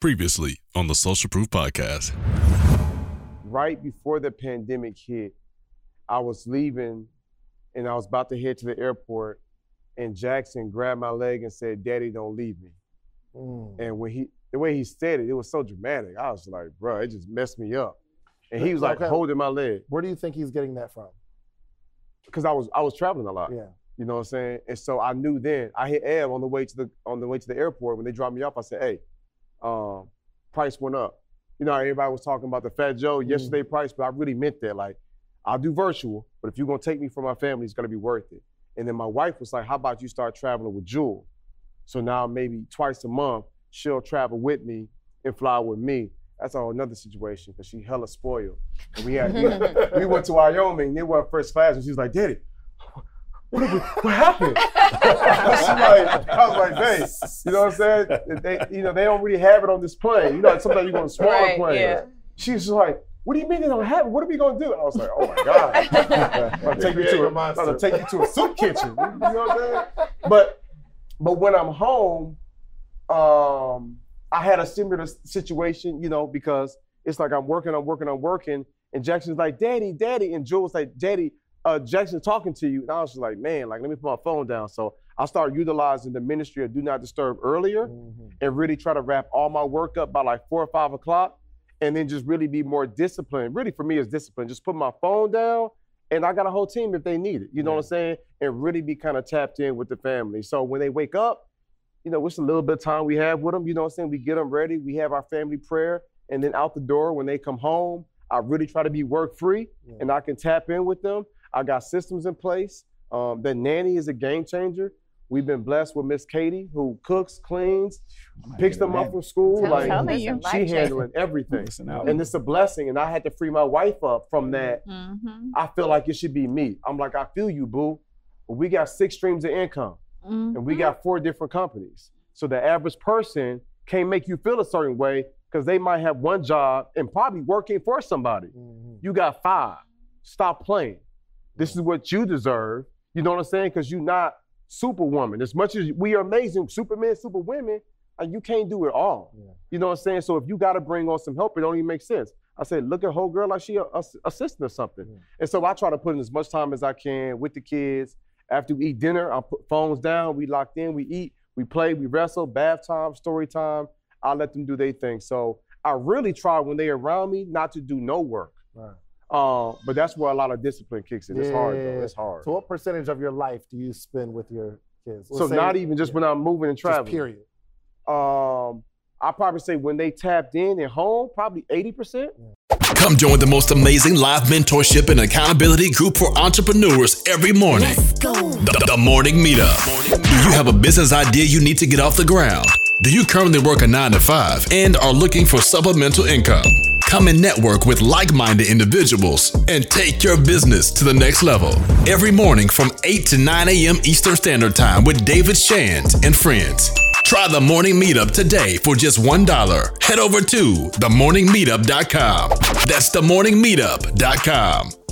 Previously on the Social Proof Podcast. right before the pandemic hit, I was leaving and I was about to head to the airport, and Jackson grabbed my leg and said, Daddy, don't leave me. Mm. And when he, the way he said it, it was so dramatic. I was like, bro, it just messed me up. And he was like Okay. holding my leg Where do you think he's getting that from? because I was I was traveling a lot. Yeah. You know what I'm saying? And so I knew then. I hit Eb on the way to the on the way to the airport when they dropped me off. I said, "Hey, um, price went up." You know, everybody was talking about the Fat Joe Mm. yesterday price, but I really meant that. Like, I'll do virtual, but if you're gonna take me from my family, it's gonna be worth it. And then my wife was like, "How about you start traveling with Jewel?" So now maybe twice a month she'll travel with me and fly with me. That's a whole another situation because she hella spoiled. And we had we, we went to Wyoming. They were first class, and she was like, "Daddy, what, did we- what happened?" She like, I was like, "Babe, you know what I'm saying? They, you know, they don't really have it on this plane. You know, like sometimes you go on smaller Right, planes." yeah. She's just like, "What do you mean they don't have it? What are we gonna do?" I was like, "Oh my god, I'll take you to a, I'll take you to a soup kitchen." You know what I'm saying? But but when I'm home, um, I had a similar situation, you know, because it's like I'm working, I'm working, I'm working, and Jackson's like, "Daddy, Daddy," and Jules like, "Daddy, uh, Jackson's talking to you," and I was just like, "Man, like, let me put my phone down." So I started utilizing the ministry of Do Not Disturb earlier, Mhm. and really try to wrap all my work up by like four or five o'clock, and then just really be more disciplined. Really, for me, it's discipline. Just put my phone down, and I got a whole team if they need it. You know what I'm saying? And really be kind of tapped in with the family. So when they wake up, you know, it's a little bit of time we have with them. You know what I'm saying? We get them ready. We have our family prayer, and then out the door when they come home, I really try to be work free, Yeah. and I can tap in with them. I got systems in place. Um, the nanny is a game changer. We've been blessed with Miss Katie, who cooks, cleans, picks them up from school. I'm like telling you. she handling everything, and it's a blessing. And I had to free my wife up from that. Mm-hmm. I feel like it should be me. I'm like, I feel you, boo. But we got six streams of income and we got four different companies. So the average person can't make you feel a certain way because they might have one job and probably working for somebody. Mhm. You got five. Stop playing. This is what you deserve. You know what I'm saying? Because you're not superwoman. As much as we are amazing, supermen, superwomen, and you can't do it all. Yeah. You know what I'm saying? So if you got to bring on some help, it don't even make sense. I said, look at whole girl like she a, a- assistant or something. Yeah. And so I try to put in as much time as I can with the kids. After we eat dinner, I put phones down. We locked in. We eat. We play. We wrestle. Bath time, story time. I let them do their thing. So I really try when they around me not to do no work. Right. Uh, but that's where a lot of discipline kicks in. It's hard though. It's hard. So, what percentage of your life do you spend with your kids? So Let's say- not even just yeah, when I'm moving and just traveling. period. Um, I probably say when they tapped in at home, probably 80%. Come join the most amazing live mentorship and accountability group for entrepreneurs every morning. The, the Morning Meetup. Do you have a business idea you need to get off the ground? Do you currently work a 9 to 5 and are looking for supplemental income? Come and network with like minded individuals and take your business to the next level. Every morning from 8 to 9 a.m. Eastern Standard Time with David Shands and friends. Try the morning meetup today for just $1. Head over to themorningmeetup.com. That's themorningmeetup.com.